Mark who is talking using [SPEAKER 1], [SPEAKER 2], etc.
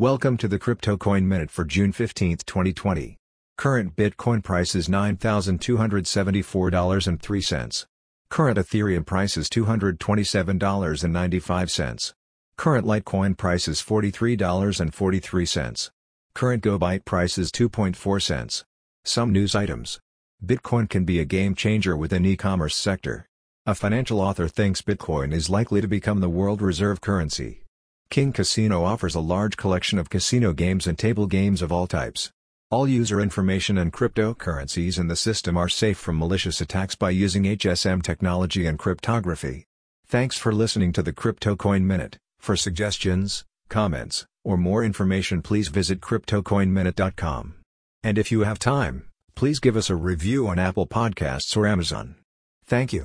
[SPEAKER 1] Welcome to the Crypto Coin Minute for June 15, 2020. Current Bitcoin price is $9,274.03. Current Ethereum price is $227.95. Current Litecoin price is $43.43. Current GoByte price is 2.4 cents. Some news items. Bitcoin can be a game changer within e-commerce sector. A financial author thinks Bitcoin is likely to become the world reserve currency. King Casino offers a large collection of casino games and table games of all types. All user information and cryptocurrencies in the system are safe from malicious attacks by using HSM technology and cryptography. Thanks for listening to the Crypto Coin Minute. For suggestions, comments, or more information please visit cryptocoinminute.com. And if you have time, please give us a review on Apple Podcasts or Amazon. Thank you.